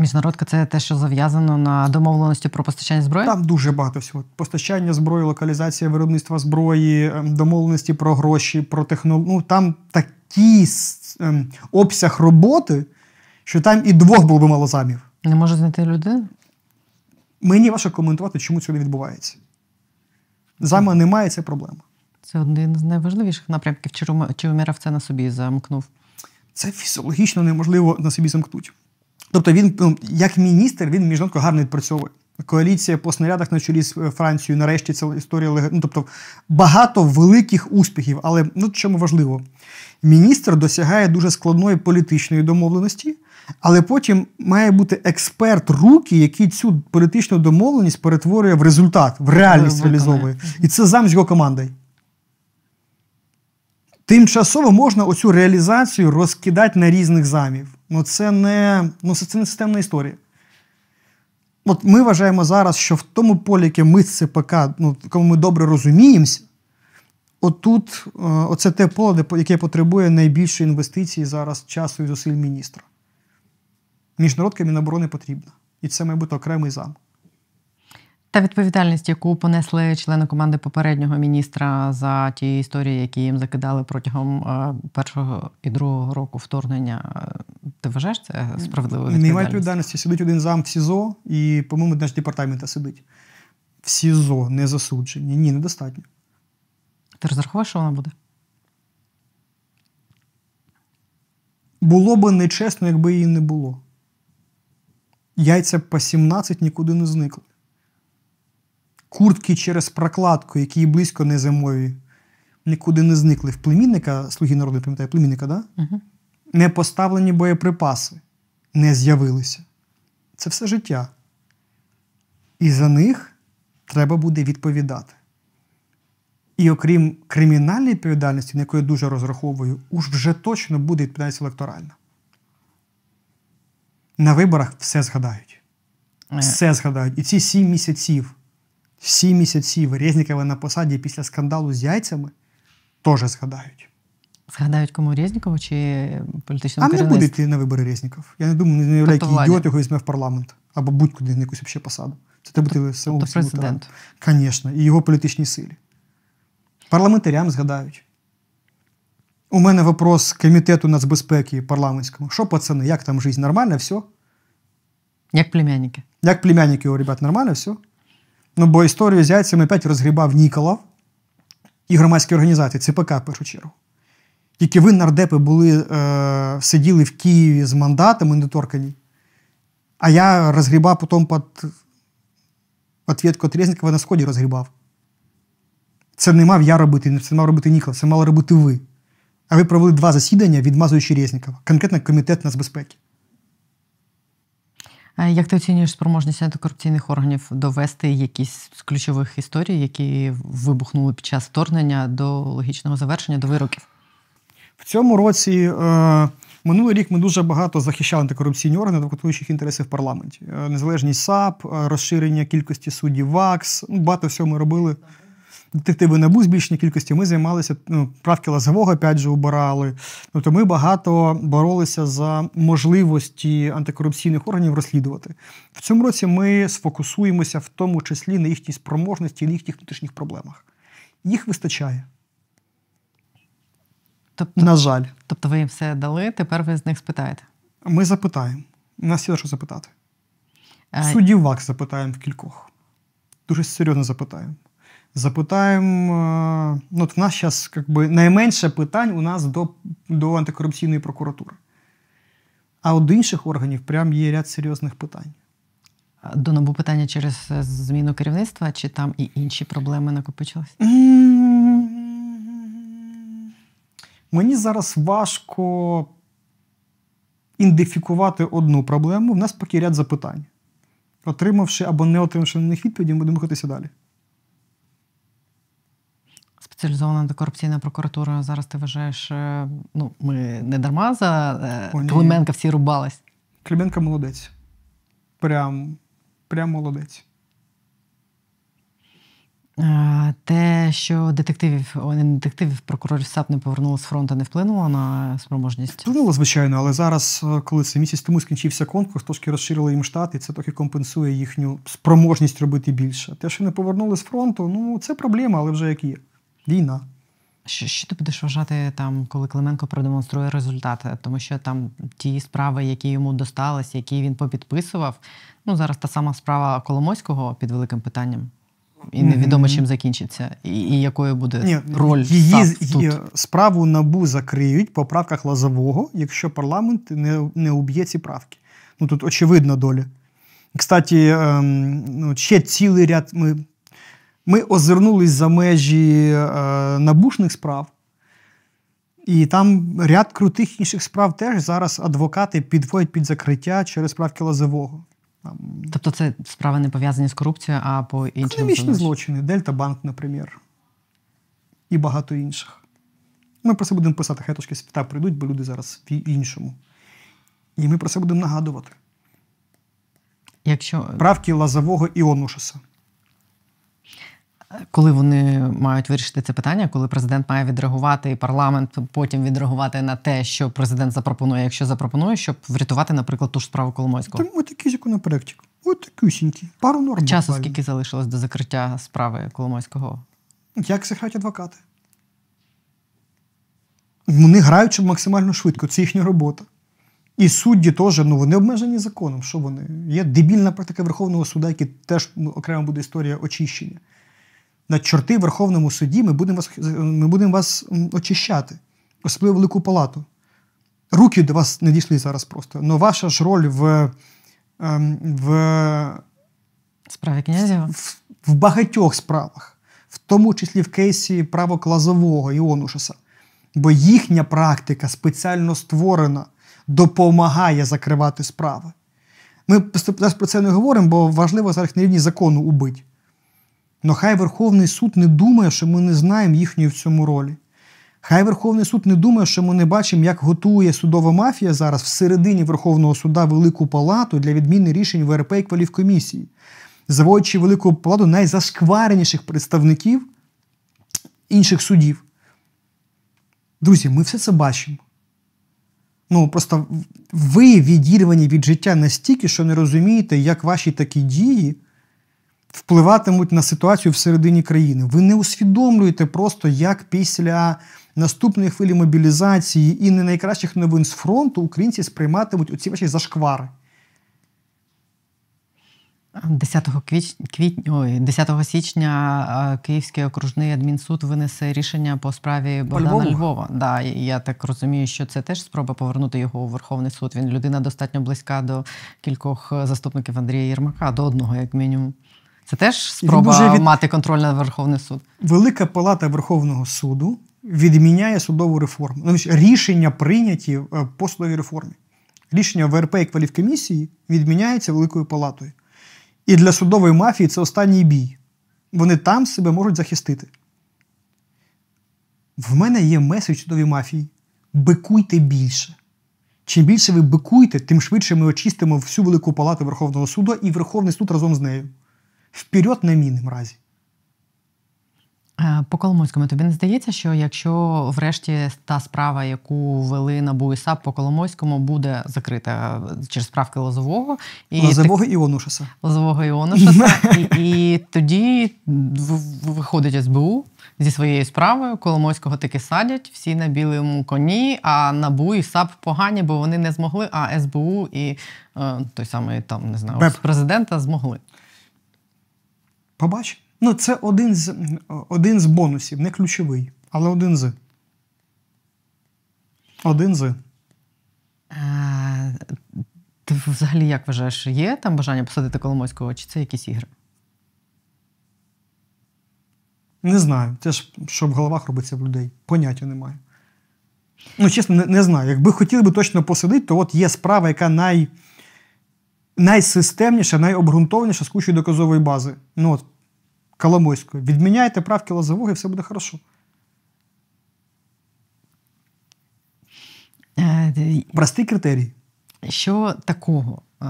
Міжнародка це те, що зав'язано на домовленості про постачання зброї? Там дуже багато всього. Постачання зброї, локалізація виробництва зброї, ем, домовленості про гроші, про технологію. Ну, там такий ем, обсяг роботи, що там і двох було би мало замів. Не можу знайти людину? Мені важко коментувати, чому це не відбувається. Зама немає, це проблема. Це один з найважливіших напрямків. Чи Уміров це на собі замкнув? Це фізіологічно неможливо на собі замкнути. Тобто він, ну, як міністр, він міжнародко гарно відпрацьовує. Коаліція по снарядах на чолі з е, Францією, нарешті це історія лег- ну, тобто багато великих успіхів. Але ну, чому важливо? Міністр досягає дуже складної політичної домовленості, але потім має бути експерт руки, який цю політичну домовленість перетворює в результат, в реальність реалізовує. І це зам з його командою. Тимчасово можна оцю реалізацію розкидати на різних замів. Ну це не, ну, це не системна історія. От ми вважаємо зараз, що в тому полі, яке ми з ЦПК, ну, кому ми добре розуміємося, отут е, оце те поле, яке потребує найбільше інвестицій зараз часу і зусиль міністра. Міжнародка Міноборони потрібна. І це має бути окремий зам. Та відповідальність, яку понесли члени команди попереднього міністра за ті історії, які їм закидали протягом е, першого і другого року вторгнення, ти вважаєш це справедливою Немає відповідальності. Сидить один зам в СІЗО, і, по-моєму, держдепартамента сидить. В СІЗО не засуджені. Ні, недостатньо. Ти розраховуєш, що вона буде? Було би нечесно, якби її не було. Яйця по 17 нікуди не зникли. Куртки через прокладку, які близько не зимові, нікуди не зникли. В племінника, слуги народу, пам'ятаю, племінника, да? Угу. не поставлені боєприпаси не з'явилися. Це все життя. І за них треба буде відповідати. І окрім кримінальної відповідальності, на яку я дуже розраховую, уж вже точно буде відповідальність електоральна. На виборах все згадають. Все згадають. І ці сім місяців, сім місяців Резнікова на посаді після скандалу з яйцями теж згадають. Згадають кому Резнікову чи А політичному не буде йти на вибори Резніков. Я не думаю, не уявляю, Тобто який ідіот його візьме в парламент. Або будь-куди на якусь ще посаду. Це треба бути самому Тобто президент. Звісно, і його політичній силі. Парламентарям згадають. У мене вопрос комітету нацбезпеки парламентському. Що, пацани, як там життя? Нормально, все? Як племянники. Як племянники його, ребят, нормально, все? Ну, бо історію з яйцями опять розгрібав Ніколов і громадські організації, ЦПК в першу чергу. Тільки ви, нардепи, були, е, сиділи в Києві з мандатами недоторкані, а я розгрібав потім під ответку від на сході розгрібав. Це не мав я робити, це мав робити Ніколов, це мали робити ви. А ви провели два засідання, відмазуючи Резнікова, конкретно комітет нацбезпеки. А Як ти оцінюєш спроможність антикорупційних органів довести якісь з ключових історій, які вибухнули під час вторгнення до логічного завершення, до вироків? В цьому році, е, минулий рік, ми дуже багато захищали антикорупційні органи, адвокатуючих інтереси в парламенті. Е, Незалежність САП, е, розширення кількості суддів ВАКС. Ну, багато всього ми робили. Детективи НАБУ збільшення кількості. Ми займалися ну, правки Лазового, опять же, убирали. Тобто ми багато боролися за можливості антикорупційних органів розслідувати. В цьому році ми сфокусуємося в тому числі на їхній спроможності і на їхніх внутрішніх проблемах. Їх вистачає. Тобто, На жаль. тобто ви їм все дали, тепер ви з них спитаєте. Ми запитаємо. У нас є що запитати. А, Суддів ВАКС запитаємо в кількох. Дуже серйозно запитаємо. Запитаємо. е, Ну, от в нас зараз би, найменше питань у нас до, до антикорупційної прокуратури. А от до інших органів прям є ряд серйозних питань. До НАБУ питання через е, зміну керівництва, чи там і інші проблеми накопичились? Мені зараз важко ідентифікувати одну проблему. В нас поки ряд запитань. Отримавши або не отримавши на них відповіді, ми будемо рухатися далі. Спеціалізована антикорупційна прокуратура зараз ти вважаєш, е, ну ми не дарма за е, О. Клименка всі рубались. Клименко молодець. Прям, прям молодець. Е, Те, що детективів, о, не детективів, прокурорів САП не повернули з фронту, не вплинуло на спроможність. Вплинуло, звичайно, але зараз, коли це місяць тому скінчився конкурс, трошки розширили їм штат, і це трохи компенсує їхню спроможність робити більше. Те, що не повернули з фронту, ну це проблема, але вже як є. Війна. Що, що ти будеш вважати там, коли Клименко продемонструє результати? Тому що там ті справи, які йому достались, які він попідписував, ну зараз та сама справа Коломойського під великим питанням. І невідомо, чим закінчиться, і, і якою буде Ні, роль її, тут. її справу набу закриють по правках Лазового, якщо парламент не, не уб'є ці правки. Ну тут очевидна доля. Кстати, ем, ну, ще цілий ряд. Ми, ми озирнулись за межі е, НАБУшних справ, і там ряд крутих інших справ теж зараз адвокати підводять під закриття через правки Лозового. Тобто це справи не пов'язані з корупцією, а по іншим Економічні злочини, Дельта Банк, наприклад, і багато інших. Ми про це будемо писати, хай трошки свята пройдуть, бо люди зараз в іншому. І ми про це будемо нагадувати. Якщо Правки Лазового і Онушаса. Коли вони мають вирішити це питання, коли президент має відреагувати, і парламент потім відреагувати на те, що президент запропонує, якщо запропонує, щоб врятувати, наприклад, ту ж справу Коломойського. Там ось такий законопроектик. Ось такюсінький. Пару норм. Часу буквально. скільки залишилось до закриття справи Коломойського? Як це грають адвокати? Вони грають щоб максимально швидко, це їхня робота. І судді теж, ну вони обмежені законом. Що вони? Є дебільна практика Верховного суду, який теж ну, окремо буде історія очищення. На чорти в Верховному суді ми будемо вас, ми будемо вас очищати, особливо велику палату. Руки до вас не дійшли зараз просто. Але ваша ж роль в ем, в Справі князєва? в, в багатьох справах, в тому числі в кейсі право Клазового і Онушаса. Бо їхня практика спеціально створена, допомагає закривати справи. Ми зараз про це не говоримо, бо важливо зараз на рівні закону убити. Но хай Верховний суд не думає, що ми не знаємо їхньої в цьому ролі. Хай Верховний суд не думає, що ми не бачимо, як готує судова мафія зараз всередині Верховного суда Велику Палату для відміни рішень ВРП і кваліфкомісії, заводячи Велику Палату найзашквареніших представників інших судів. Друзі, ми все це бачимо. Ну, просто ви відірвані від життя настільки, що не розумієте, як ваші такі дії впливатимуть на ситуацію всередині країни. Ви не усвідомлюєте просто, як після наступної хвилі мобілізації і не найкращих новин з фронту українці сприйматимуть оці ваші зашквари. 10 квіч... квітня, ой, 10 січня Київський окружний адмінсуд винесе рішення по справі Богдана Львову? Львова. Да, я так розумію, що це теж спроба повернути його у Верховний суд. Він людина достатньо близька до кількох е, заступників Андрія Єрмака, до одного, як мінімум. Це теж спроба дуже від- мати контроль над Верховний суд. Велика Палата Верховного суду відміняє судову реформу. Ну, рішення прийняті е, по судовій реформі. Рішення ВРП і кваліфкомісії відміняється Великою Палатою. І для судової мафії це останній бій. Вони там себе можуть захистити. В мене є меседж судовій мафії. Бикуйте більше. Чим більше ви бикуєте, тим швидше ми очистимо всю Велику Палату Верховного суду і Верховний суд разом з нею. Вперед на міни мразі. Е, По Коломойському тобі не здається, що якщо врешті та справа, яку вели НАБУ і САП по Коломойському, буде закрита через справки Лозового і Лозового і Онушаса. Лозового Іонушаса, і, і тоді виходить СБУ зі своєю справою, Коломойського таки садять, всі на білому коні, а НАБУ і САП погані, бо вони не змогли, а СБУ і е, той самий там, не знаю, Беп. президента змогли. Побач. Ну, це один з, один з бонусів, не ключовий, але один з. Один з. Ти взагалі як вважаєш, є там бажання посадити Коломойського, чи це якісь ігри? Не знаю. Це ж що в головах робиться в людей. Поняття немає. Ну, чесно, не, не знаю. Якби хотіли би точно посадити, то от є справа, яка най, найсистемніша, найобґрунтованіша з кучою доказової бази. Ну, от, Коломойської. Відміняйте правки Лозового і все буде хорошо. Е, Простий критерій. Що такого е,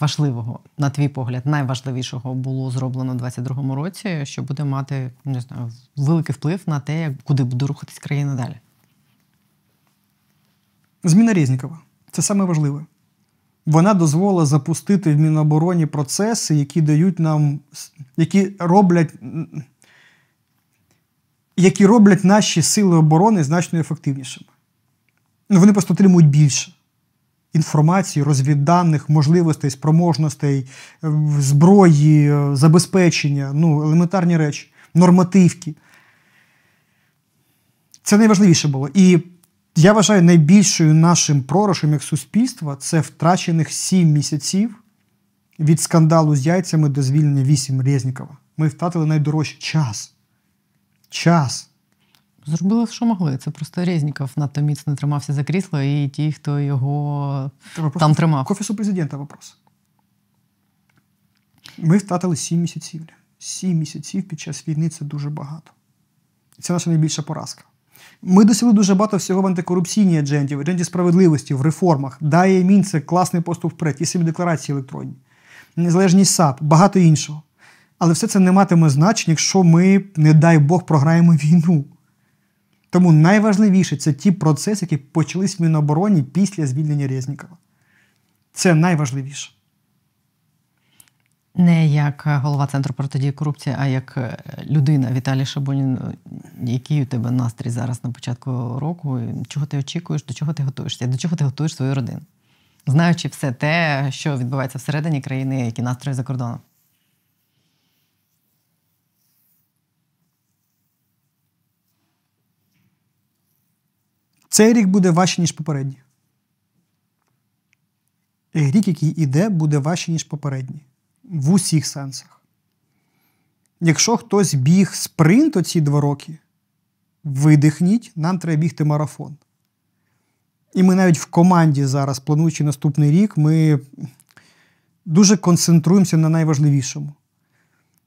важливого, на твій погляд, найважливішого було зроблено у 2022 році, що буде мати не знаю, великий вплив на те, куди буде рухатись країна далі? Зміна Резнікова. Це саме важливе. Вона дозволила запустити в Мінобороні процеси, які дають нам, які роблять, які роблять наші сили оборони значно ефективнішими. Ну, вони просто отримують більше інформації, розвідданих, можливостей, спроможностей, е, зброї, е, забезпечення, ну, елементарні речі, нормативки. Це найважливіше було. І я вважаю, найбільшою нашим пророшем як суспільства це втрачених сім місяців від скандалу з яйцями до звільнення вісім Резнікова. Ми втратили найдорожчий час. Час. Зробили, що могли. Це просто Резніков надто міцно тримався за крісло, і ті, хто його Треба там тримав. К офісу президента вопрос. Ми втратили сім місяців. Сім місяців під час війни це дуже багато. Це наша найбільша поразка. Ми досягли дуже багато всього в антикорупційній адженді, в адженді справедливості, в реформах. Дає мін це класний поступ вперед, і самі декларації електронні, незалежність САП, багато іншого. Але все це не матиме значення, якщо ми, не дай Бог, програємо війну. Тому найважливіше це ті процеси, які почались в Мінобороні після звільнення Резнікова. Це найважливіше. Не як е, голова центру протидії корупції, а як е, людина Віталій Шабунін. Який у тебе настрій зараз на початку року? Чого ти очікуєш, до чого ти готуєшся? До чого ти готуєш свою родину? Знаючи все те, що відбувається всередині країни, які настрої за кордоном. Цей рік буде важче, ніж попередній. рік, який іде, буде важче, ніж попередній. В усіх сенсах. Якщо хтось біг спринт оці два роки, видихніть, нам треба бігти марафон. І ми навіть в команді зараз, плануючи наступний рік, ми дуже концентруємося на найважливішому.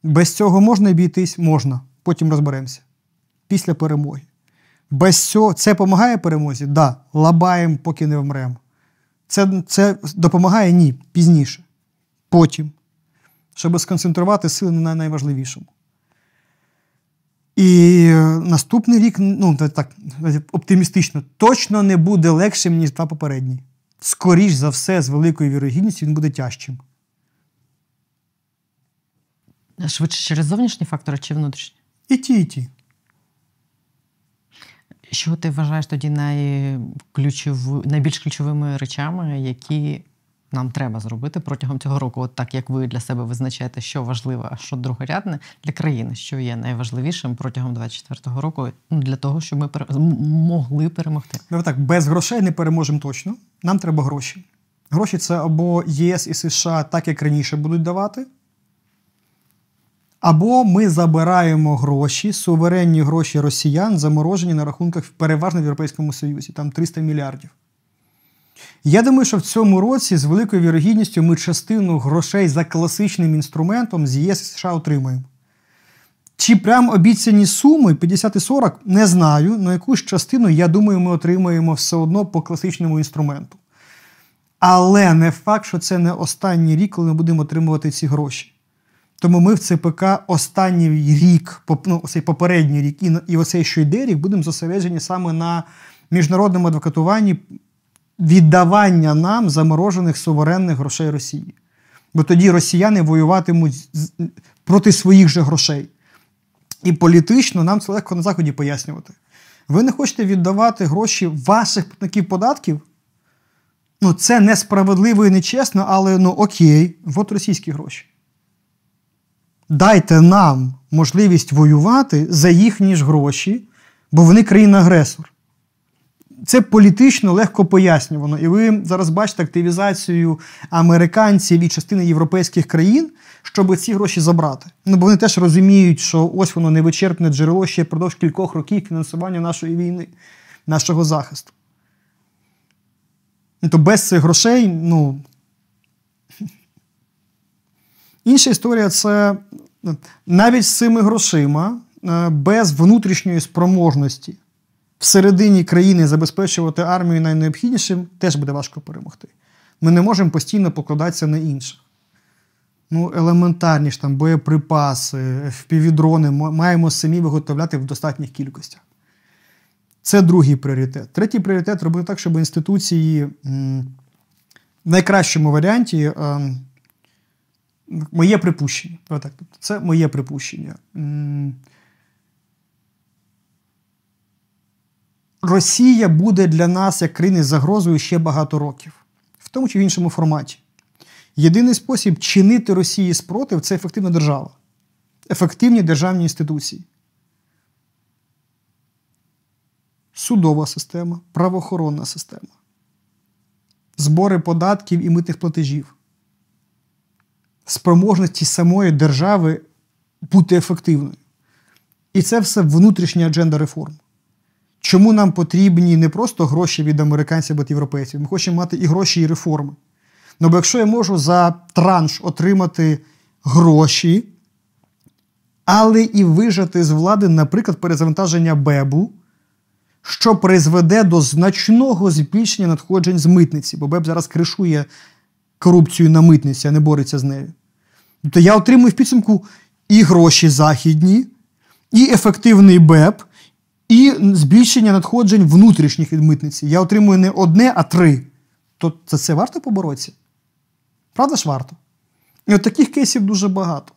Без цього можна обійтись? Можна. Потім розберемося. Після перемоги. Без цього це допомагає перемозі? Так. Да. Лабаємо, поки не вмремо. Це, це допомагає? Ні. Пізніше. Потім. Щоб сконцентрувати сили на найважливішому. І наступний рік, ну так оптимістично, точно не буде легшим, ніж два попередні. Скоріш за все, з великою вірогідністю, він буде тяжчим. Швидше через зовнішні фактори чи внутрішні? І ті, і ті. Що ти вважаєш тоді найключов... найбільш ключовими речами, які нам треба зробити протягом цього року? От так як ви для себе визначаєте, що важливо, а що другорядне для країни, що є найважливішим протягом 2024 року, ну, для того, щоб ми пере... могли перемогти? Ми так, без грошей не переможемо точно. Нам треба гроші. Гроші це або ЄС і США, так як раніше будуть давати. Або ми забираємо гроші, суверенні гроші росіян, заморожені на рахунках переважно в Європейському Союзі, там 300 мільярдів. Я думаю, що в цьому році з великою вірогідністю ми частину грошей за класичним інструментом з ЄС США отримаємо. Чи прям обіцяні суми 50 і 40, не знаю, але якусь частину, я думаю, ми отримаємо все одно по класичному інструменту. Але не факт, що це не останній рік, коли ми будемо отримувати ці гроші. Тому ми в ЦПК останній рік, ну, цей попередній рік і і оцей що йде рік, будемо зосереджені саме на міжнародному адвокатуванні віддавання нам заморожених суверенних грошей Росії. Бо тоді росіяни воюватимуть проти своїх же грошей. І політично нам це легко на Заході пояснювати. Ви не хочете віддавати гроші ваших платників податків? Ну, це несправедливо і нечесно, але ну окей, от російські гроші дайте нам можливість воювати за їхні ж гроші, бо вони країна-агресор. Це політично легко пояснювано. І ви зараз бачите активізацію американців і частини європейських країн, щоб ці гроші забрати. Ну, бо вони теж розуміють, що ось воно невичерпне джерело ще впродовж кількох років фінансування нашої війни, нашого захисту. Ну, то без цих грошей, ну, Інша історія це навіть з цими грошима е, без внутрішньої спроможності всередині країни забезпечувати армію найнеобхіднішим теж буде важко перемогти. Ми не можемо постійно покладатися на інших. Ну, елементарні ж там боєприпаси, впівдрони маємо самі виготовляти в достатніх кількостях. Це другий пріоритет. Третій пріоритет робити так, щоб інституції в найкращому варіанті ем, Моє припущення. Це моє припущення. Росія буде для нас як країни загрозою ще багато років, в тому чи в іншому форматі. Єдиний спосіб чинити Росії спротив це ефективна держава, ефективні державні інституції. Судова система, правоохоронна система, збори податків і митних платежів спроможності самої держави бути ефективною. І це все внутрішня адженда реформ. Чому нам потрібні не просто гроші від американців або європейців, ми хочемо мати і гроші, і реформи. Ну бо якщо я можу за транш отримати гроші, але і вижати з влади, наприклад, перезавантаження БЕБу, що призведе до значного збільшення надходжень з митниці, бо БЕБ зараз кришує корупцію на митниці, а не бореться з нею. Тобто я отримую в підсумку і гроші західні, і ефективний БЕП, і збільшення надходжень внутрішніх від митниці. Я отримую не одне, а три. То за це варто поборотися? Правда ж варто? І от таких кейсів дуже багато.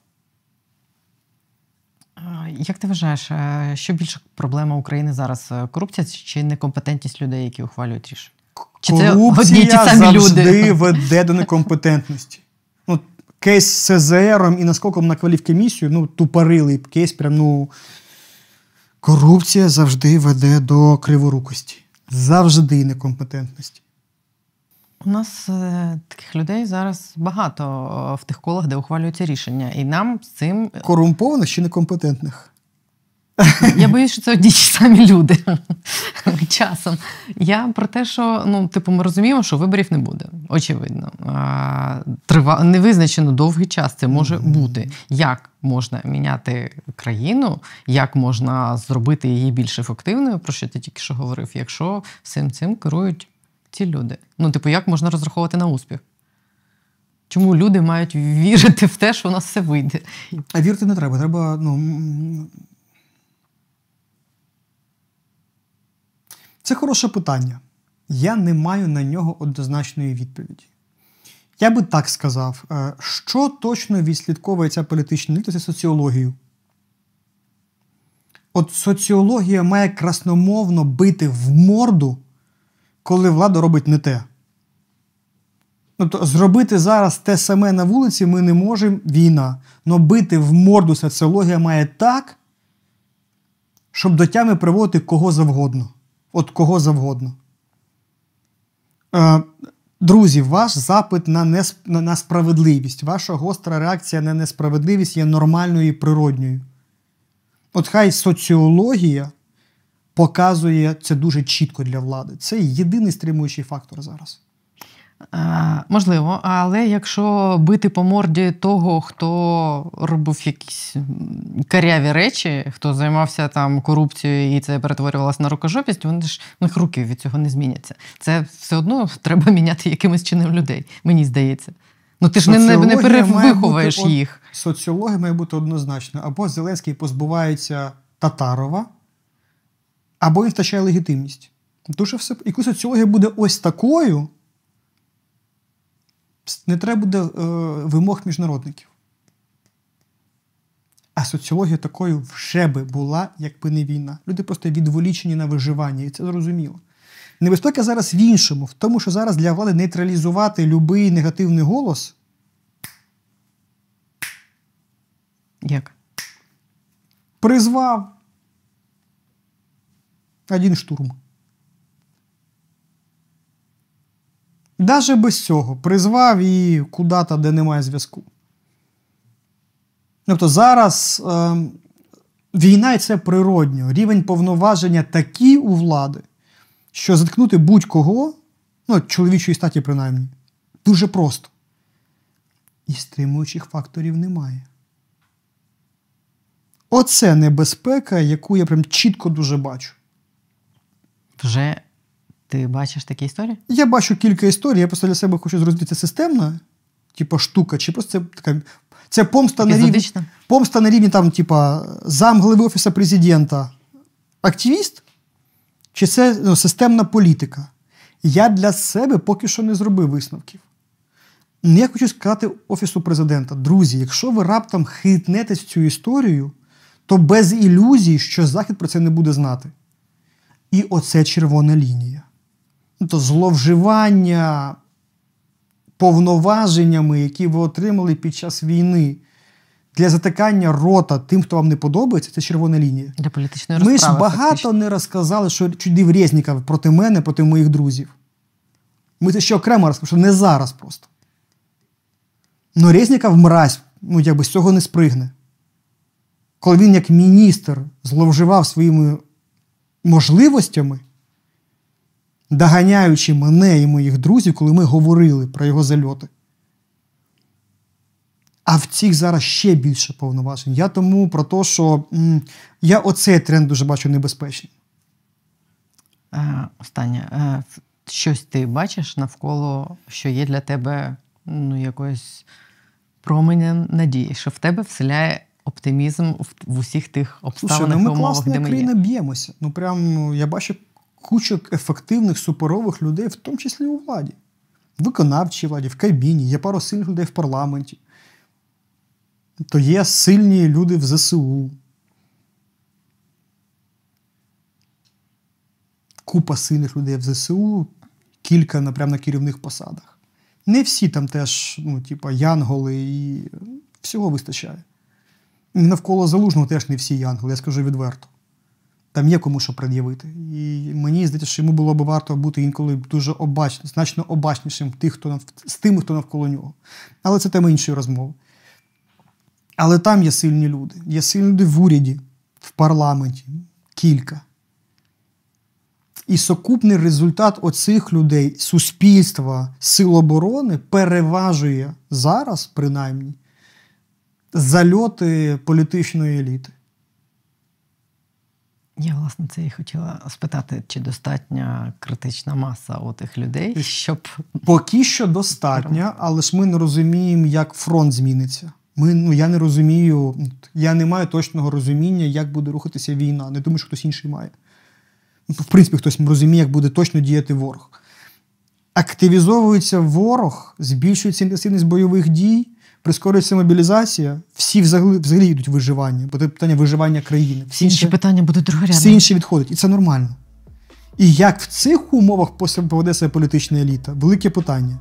Як ти вважаєш, е, що більше проблема України зараз е, корупція чи некомпетентність людей, які ухвалюють рішення? Чи Корупція це самі завжди люди? веде до некомпетентності. Ну, Кейс з ЦЗРом і наскоком на кваліфкомісію, ну, тупорилий кейс, прям, ну. Корупція завжди веде до криворукості. Завжди некомпетентності. У нас е, таких людей зараз багато е, в тих колах, де ухвалюються рішення. І нам з цим Корумпованих чи некомпетентних? Я боюсь, що це одні й ті самі люди часом. Я про те, що ну, типу, ми розуміємо, що виборів не буде. Очевидно. А, трива... Невизначено довгий час це може бути. Як можна міняти країну, як можна зробити її більш ефективною, про що ти тільки що говорив, якщо всім цим керують ці люди. Ну, типу, як можна розраховувати на успіх? Чому люди мають вірити в те, що у нас все вийде? А вірити не треба. Треба, ну. Це хороше питання. Я не маю на нього однозначної відповіді. Я би так сказав, е, що точно відслідковує ця політична еліта, соціологію. От соціологія має красномовно бити в морду, коли влада робить не те. Тобто зробити зараз те саме на вулиці ми не можемо війна. Но бити в морду соціологія має так, щоб до тями приводити кого завгодно. От кого завгодно. Е, друзі, ваш запит на, несп... на, на справедливість, ваша гостра реакція на несправедливість є нормальною і природньою. От хай соціологія показує це дуже чітко для влади. Це єдиний стримуючий фактор зараз. А, можливо, але якщо бити по морді того, хто робив якісь каряві речі, хто займався там корупцією і це перетворювалося на рукожопість, вони ж у них руки від цього не зміняться. Це все одно треба міняти якимось чином людей, мені здається. Ну ти ж не, не, перевиховуєш бути їх. Соціологія має бути однозначно. Або Зеленський позбувається Татарова, або він втрачає легітимність. Дуже все. І коли соціологія буде ось такою, не треба буде е, вимог міжнародників. А соціологія такою вже би була, якби не війна. Люди просто відволічені на виживання, і це зрозуміло. Небезпека зараз в іншому, в тому, що зараз для влади нейтралізувати будь-який негативний голос Як? призвав один штурм. Даже без цього призвав і куди-то, де немає зв'язку. Тобто зараз е, війна і це природньо. Рівень повноваження такий у влади, що заткнути будь-кого, ну, чоловічої статі принаймні, дуже просто. І стримуючих факторів немає. Оце небезпека, яку я прям чітко дуже бачу. Вже ти бачиш такі історії? Я бачу кілька історій, я просто для себе хочу зрозуміти, це системна, типу, штука, чи просто це така. Це помста на рівні, помста на рівні там, типа, зам голови Офісу президента, активіст, чи це ну, системна політика. Я для себе поки що не зробив висновків. Ну, Я хочу сказати Офісу президента: друзі, якщо ви раптом хитнетесь в цю історію, то без ілюзій, що Захід про це не буде знати. І оце червона лінія. Ну, то зловживання повноваженнями, які ви отримали під час війни для затикання рота тим, хто вам не подобається, це червона лінія. Для політичної Ми ж багато фактично. не розказали, що чудив Резніков проти мене, проти моїх друзів. Ми це ще окремо розказали, що не зараз просто. Ну, Резніков мразь, ну якби з цього не спригне. Коли він, як міністр, зловживав своїми можливостями, доганяючи мене і моїх друзів, коли ми говорили про його зальоти. А в цих зараз ще більше повноважень. Я тому про те, що м, я оцей тренд дуже бачу небезпечний. Е, Останнє. Е, Щось ти бачиш навколо, що є для тебе ну, якоюсь променем надії, що в тебе вселяє оптимізм в, в усіх тих Слушай, ну і умовах, де ми країна б'ємося. Ну прям я бачу кучу ефективних суперових людей, в тому числі у владі. Виконавчій владі, в кабіні, є пару сильних людей в парламенті. То є сильні люди в ЗСУ. Купа сильних людей в ЗСУ, кілька на, прямо на керівних посадах. Не всі там теж, ну, типа, янголи і всього вистачає. Навколо залужного теж не всі янголи, я скажу відверто. Там є кому що пред'явити. І мені здається, що йому було б варто бути інколи дуже обачним, значно обачнішим тих, хто нав- з тими, хто навколо нього. Але це тема іншої розмови. Але там є сильні люди. Є сильні люди в уряді, в парламенті, кілька. І сукупний результат оцих людей, суспільства, сил оборони переважує зараз, принаймні, зальоти політичної еліти. Я, власне, це і хотіла спитати, чи достатня критична маса у тих людей, щоб Поки що достатньо, але ж ми не розуміємо, як фронт зміниться. Ми, ну, я не розумію, я не маю точного розуміння, як буде рухатися війна. Не думаю, що хтось інший має. Ну, В принципі, хтось розуміє, як буде точно діяти ворог. Активізовується ворог, збільшується інтенсивність бойових дій, прискорюється мобілізація. Всі взагалі, взагалі йдуть в виживання, бо це питання виживання країни. всі інші питання будуть другорядні. Всі інші відходять, і це нормально. І як в цих умовах поведе себе політична еліта? Велике питання.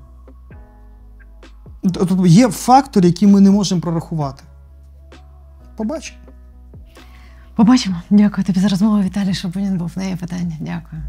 Тобто є фактори, які ми не можемо прорахувати. Побачимо. Побачимо. Дякую тобі за розмову, Віталій Шабунін був. В неї питання. Дякую.